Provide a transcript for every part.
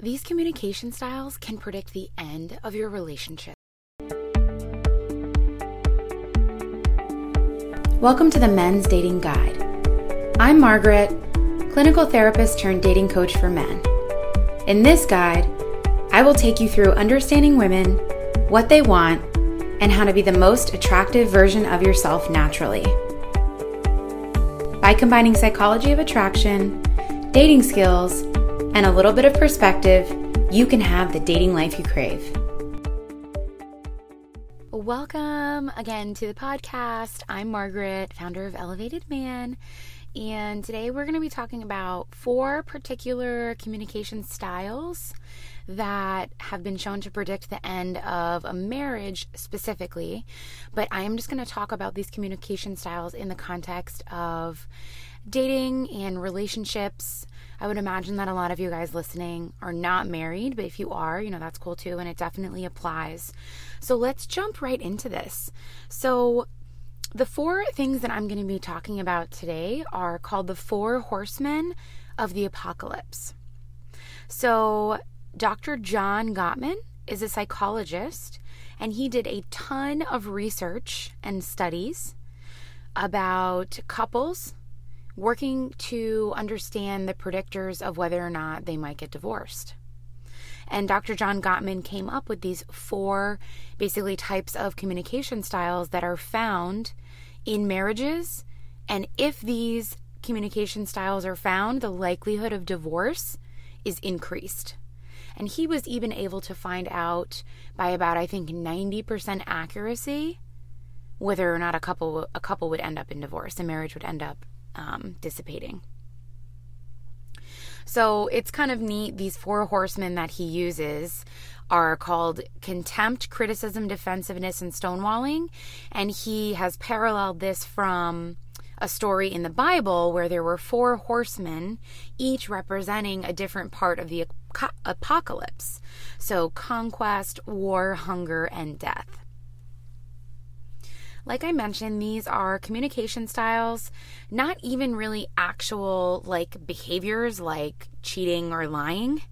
These communication styles can predict the end of your relationship. Welcome to the Men's Dating Guide. I'm Margaret, clinical therapist turned dating coach for men. In this guide, I will take you through understanding women, what they want, and how to be the most attractive version of yourself naturally. By combining psychology of attraction, dating skills, and a little bit of perspective, you can have the dating life you crave. Welcome again to the podcast. I'm Margaret, founder of Elevated Man, and today we're going to be talking about four particular communication styles that have been shown to predict the end of a marriage specifically. But I am just going to talk about these communication styles in the context of dating and relationships. I would imagine that a lot of you guys listening are not married, but if you are, you know, that's cool too, and it definitely applies. So let's jump right into this. So, the four things that I'm going to be talking about today are called the four horsemen of the apocalypse. So, Dr. John Gottman is a psychologist, and he did a ton of research and studies about couples working to understand the predictors of whether or not they might get divorced. And Dr. John Gottman came up with these four basically types of communication styles that are found in marriages. And if these communication styles are found, the likelihood of divorce is increased. And he was even able to find out by about, I think, 90% accuracy whether or not a couple a couple would end up in divorce, a marriage would end up um, dissipating. So it's kind of neat. These four horsemen that he uses are called contempt, criticism, defensiveness, and stonewalling. And he has paralleled this from a story in the Bible where there were four horsemen, each representing a different part of the apocalypse. So, conquest, war, hunger, and death. Like I mentioned, these are communication styles, not even really actual like behaviors like cheating or lying.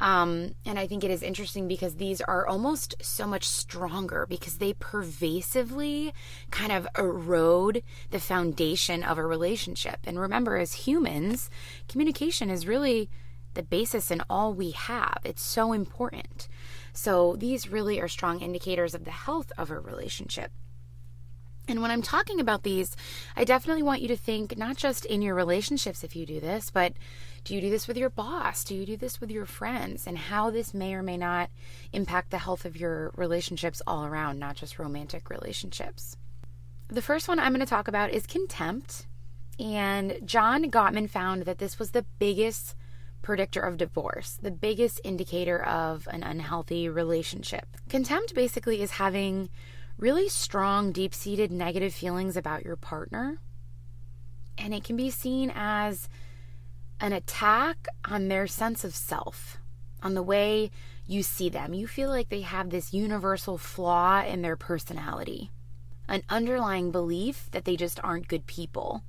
Um, and I think it is interesting because these are almost so much stronger because they pervasively kind of erode the foundation of a relationship. And remember, as humans, communication is really the basis in all we have. It's so important. So these really are strong indicators of the health of a relationship. And when I'm talking about these, I definitely want you to think not just in your relationships if you do this, but do you do this with your boss? Do you do this with your friends? And how this may or may not impact the health of your relationships all around, not just romantic relationships. The first one I'm going to talk about is contempt. And John Gottman found that this was the biggest predictor of divorce, the biggest indicator of an unhealthy relationship. Contempt basically is having really strong, deep seated negative feelings about your partner. And it can be seen as an attack on their sense of self, on the way you see them. You feel like they have this universal flaw in their personality, an underlying belief that they just aren't good people,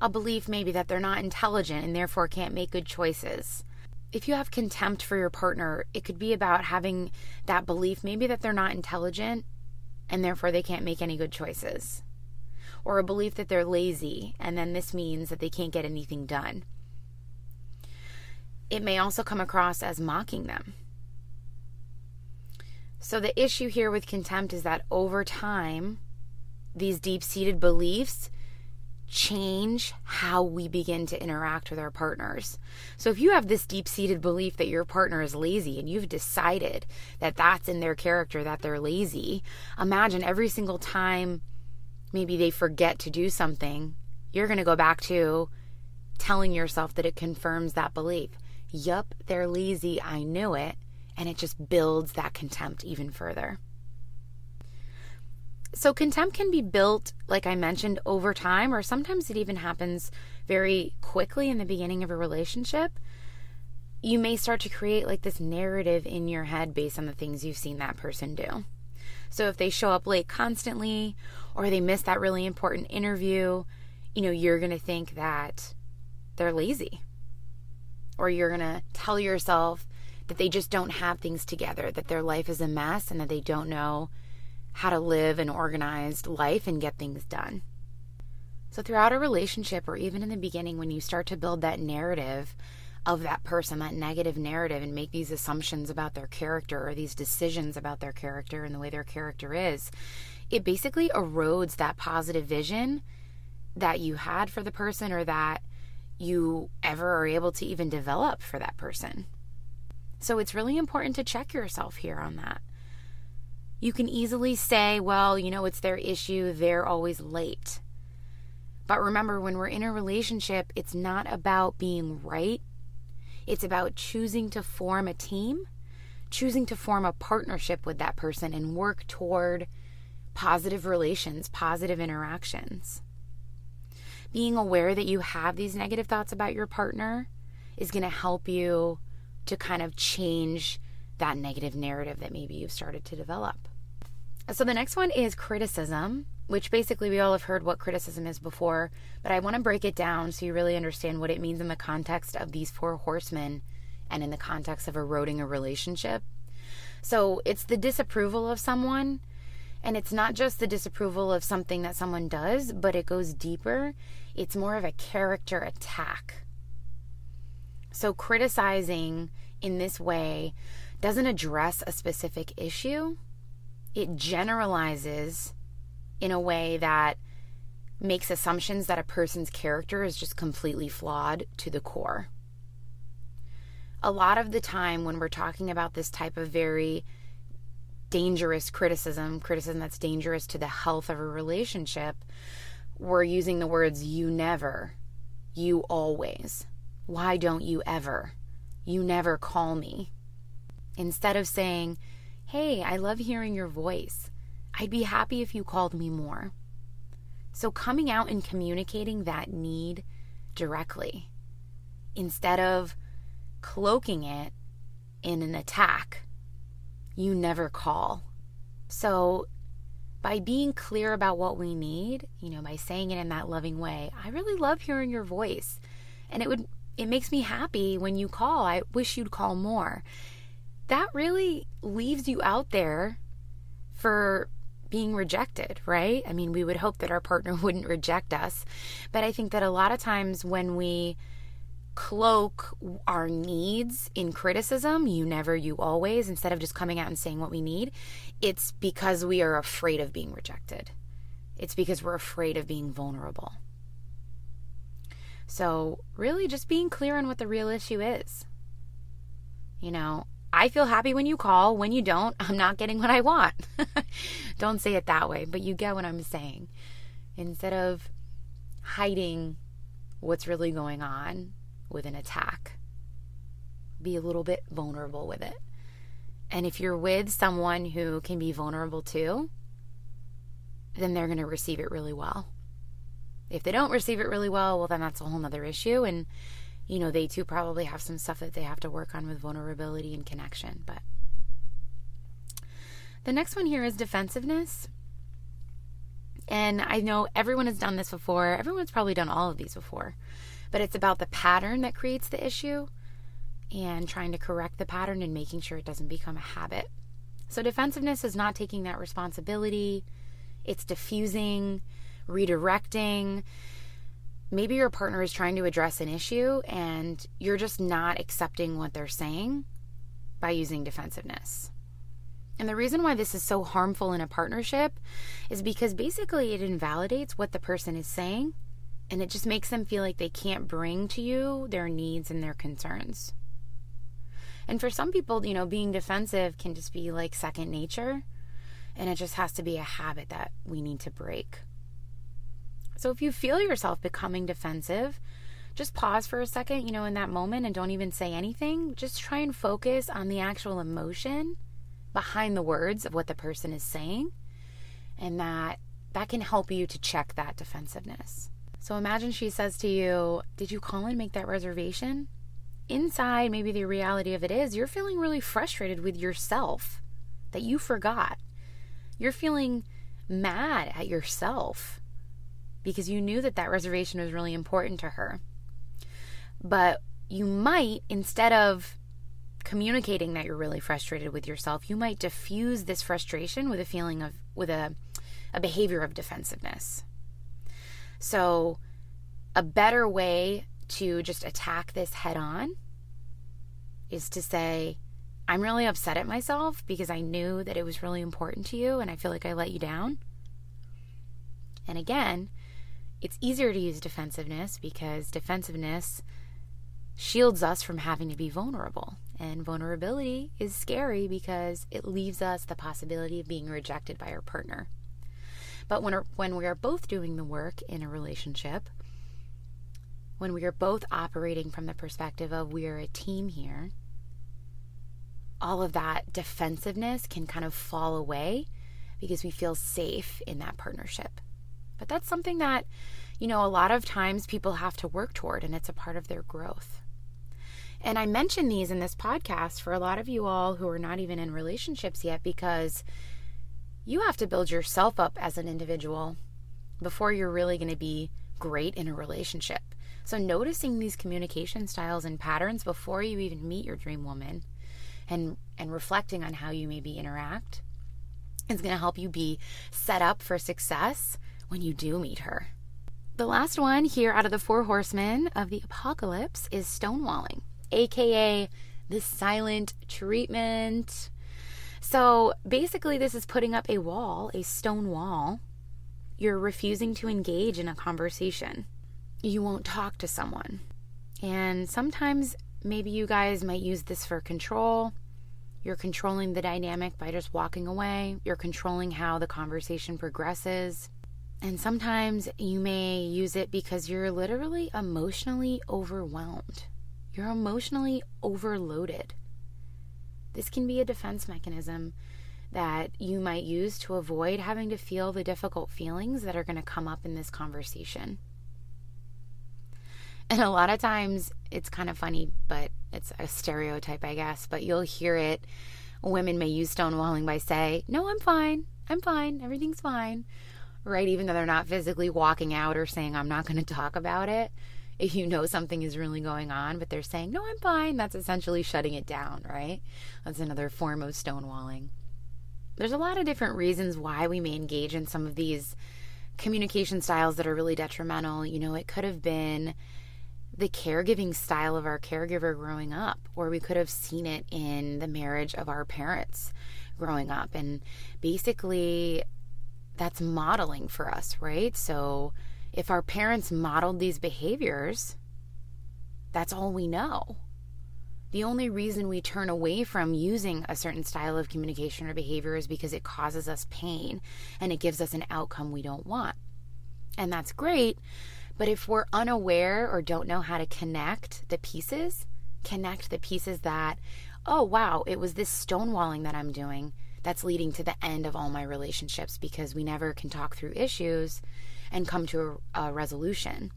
a belief maybe that they're not intelligent and therefore can't make good choices. If you have contempt for your partner, it could be about having that belief maybe that they're not intelligent and therefore they can't make any good choices. Or a belief that they're lazy, and then this means that they can't get anything done. It may also come across as mocking them. So, the issue here with contempt is that over time, these deep seated beliefs change how we begin to interact with our partners. So if you have this deep seated belief that your partner is lazy and you've decided that that's in their character, that they're lazy, imagine every single time maybe they forget to do something, you're going to go back to telling yourself that it confirms that belief. Yup, they're lazy. I knew it. And it just builds that contempt even further. So, contempt can be built, like I mentioned, over time, or sometimes it even happens very quickly in the beginning of a relationship. You may start to create like this narrative in your head based on the things you've seen that person do. So, if they show up late constantly, or they miss that really important interview, you know, you're going to think that they're lazy. Or you're going to tell yourself that they just don't have things together, that their life is a mess, and that they don't know how to live an organized life and get things done. So, throughout a relationship, or even in the beginning, when you start to build that narrative of that person, that negative narrative, and make these assumptions about their character or these decisions about their character and the way their character is, it basically erodes that positive vision that you had for the person or that you ever are able to even develop for that person. So it's really important to check yourself here on that. You can easily say, well, you know, it's their issue, they're always late. But remember, when we're in a relationship, it's not about being right. It's about choosing to form a team, choosing to form a partnership with that person and work toward positive relations, positive interactions. Being aware that you have these negative thoughts about your partner is going to help you to kind of change that negative narrative that maybe you've started to develop. So the next one is criticism which basically we all have heard what criticism is before, but I want to break it down so you really understand what it means in the context of these four horsemen and in the context of eroding a relationship. So it's the disapproval of someone, and it's not just the disapproval of something that someone does, but it goes deeper. It's more of a character attack. So criticizing in this way doesn't address a specific issue, it generalizes in a way that makes assumptions that a person's character is just completely flawed to the core. A lot of the time, when we're talking about this type of very dangerous criticism, criticism that's dangerous to the health of a relationship, we're using the words you never, you always, why don't you ever, you never call me. Instead of saying, hey, I love hearing your voice. I'd be happy if you called me more. So, coming out and communicating that need directly instead of cloaking it in an attack, you never call. So, by being clear about what we need, you know, by saying it in that loving way, I really love hearing your voice. And it would it makes me happy when you call. I wish you'd call more. That really leaves you out there for being rejected, right? I mean, we would hope that our partner wouldn't reject us. But I think that a lot of times when we cloak our needs in criticism, you never, you always, instead of just coming out and saying what we need, it's because we are afraid of being rejected. It's because we're afraid of being vulnerable. So, really, just being clear on what the real issue is. You know, I feel happy when you call. When you don't, I'm not getting what I want. don't say it that way, but you get what I'm saying. Instead of hiding what's really going on with an attack, be a little bit vulnerable with it. And if you're with someone who can be vulnerable too, then they're going to receive it really well. If they don't receive it really well, well, then that's a whole other issue. And you know, they too probably have some stuff that they have to work on with vulnerability and connection. But the next one here is defensiveness. And I know everyone has done this before. Everyone's probably done all of these before. But it's about the pattern that creates the issue and trying to correct the pattern and making sure it doesn't become a habit. So, defensiveness is not taking that responsibility, it's diffusing, redirecting, maybe your partner is trying to address an issue and you're just not accepting what they're saying by using defensiveness. And the reason why this is so harmful in a partnership is because basically it invalidates what the person is saying and it just makes them feel like they can't bring to you their needs and their concerns. And for some people, you know, being defensive can just be like second nature and it just has to be a habit that we need to break. So if you feel yourself becoming defensive, just pause for a second, you know, in that moment and don't even say anything. Just try and focus on the actual emotion behind the words of what the person is saying. And that that can help you to check that defensiveness. So imagine she says to you, "Did you call and make that reservation?" Inside, maybe the reality of it is you're feeling really frustrated with yourself that you forgot. You're feeling mad at yourself because you knew that that reservation was really important to her. But you might, instead of communicating that you're really frustrated with yourself, you might diffuse this frustration with a feeling of with a a behavior of defensiveness. So, a better way to just attack this head on is to say, I'm really upset at myself because I knew that it was really important to you and I feel like I let you down. And again, it's easier to use defensiveness because defensiveness shields us from having to be vulnerable. And vulnerability is scary because it leaves us the possibility of being rejected by our partner. But when, when we are both doing the work in a relationship, when we are both operating from the perspective of we are a team here, all of that defensiveness can kind of fall away because we feel safe in that partnership. But that's something that, you know, a lot of times people have to work toward, and it's a part of their growth. And I mention these in this podcast for a lot of you all who are not even in relationships yet because you have to build yourself up as an individual before you're really going to be great in a relationship. So, noticing these communication styles and patterns before you even meet your dream woman and, and reflecting on how you maybe interact is going to help you be set up for success when you do meet her. The last one here out of the four horsemen of the apocalypse is stonewalling, aka the silent treatment. So basically, this is putting up a wall, a stone wall. You're refusing to engage in a conversation. You won't talk to someone. And sometimes maybe you guys might use this for control. You're controlling the dynamic by just walking away. You're controlling how the conversation progresses. And sometimes you may use it because you're literally emotionally overwhelmed. You're emotionally overloaded. This can be a defense mechanism that you might use to avoid having to feel the difficult feelings that are going to come up in this conversation. And a lot of times it's kind of funny, but it's a stereotype, I guess, but you'll hear it. Women may use stonewalling by say, "No, I'm fine. I'm fine. Everything's fine." Right, even though they're not physically walking out or saying, "I'm not going to talk about it." if you know something is really going on, but they're saying, no, I'm fine, that's essentially shutting it down, right? That's another form of stonewalling. There's a lot of different reasons why we may engage in some of these communication styles that are really detrimental. You know, it could have been the caregiving style of our caregiver growing up, or we could have seen it in the marriage of our parents growing up. And basically, that's modeling for us, right? So, if our parents modeled these behaviors, that's all we know. The only reason we turn away from using a certain style of communication or behavior is because it causes us pain and it gives us an outcome we don't want. And that's great, but if we're unaware or don't know how to connect the pieces, connect the pieces that, oh, wow, it was this stonewalling that I'm doing that's leading to the end of all my relationships because we never can talk through issues and come to a, a resolution.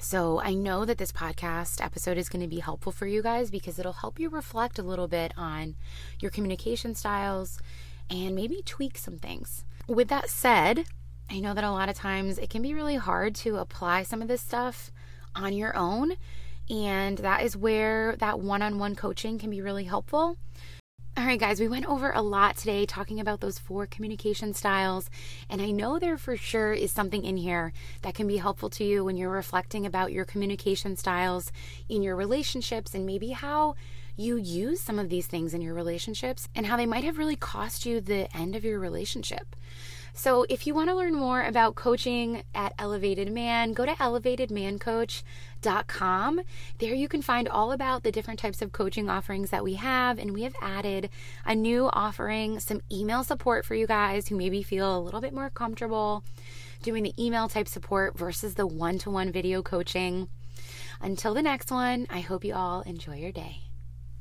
So, I know that this podcast episode is going to be helpful for you guys because it'll help you reflect a little bit on your communication styles and maybe tweak some things. With that said, I know that a lot of times it can be really hard to apply some of this stuff on your own, and that is where that one on one coaching can be really helpful. All right, guys, we went over a lot today talking about those four communication styles, and I know there for sure is something in here that can be helpful to you when you're reflecting about your communication styles in your relationships and maybe how you use some of these things in your relationships and how they might have really cost you the end of your relationship. So, if you want to learn more about coaching at Elevated Man, go to elevatedmancoach.com. There you can find all about the different types of coaching offerings that we have. And we have added a new offering, some email support for you guys who maybe feel a little bit more comfortable doing the email type support versus the one to one video coaching. Until the next one, I hope you all enjoy your day.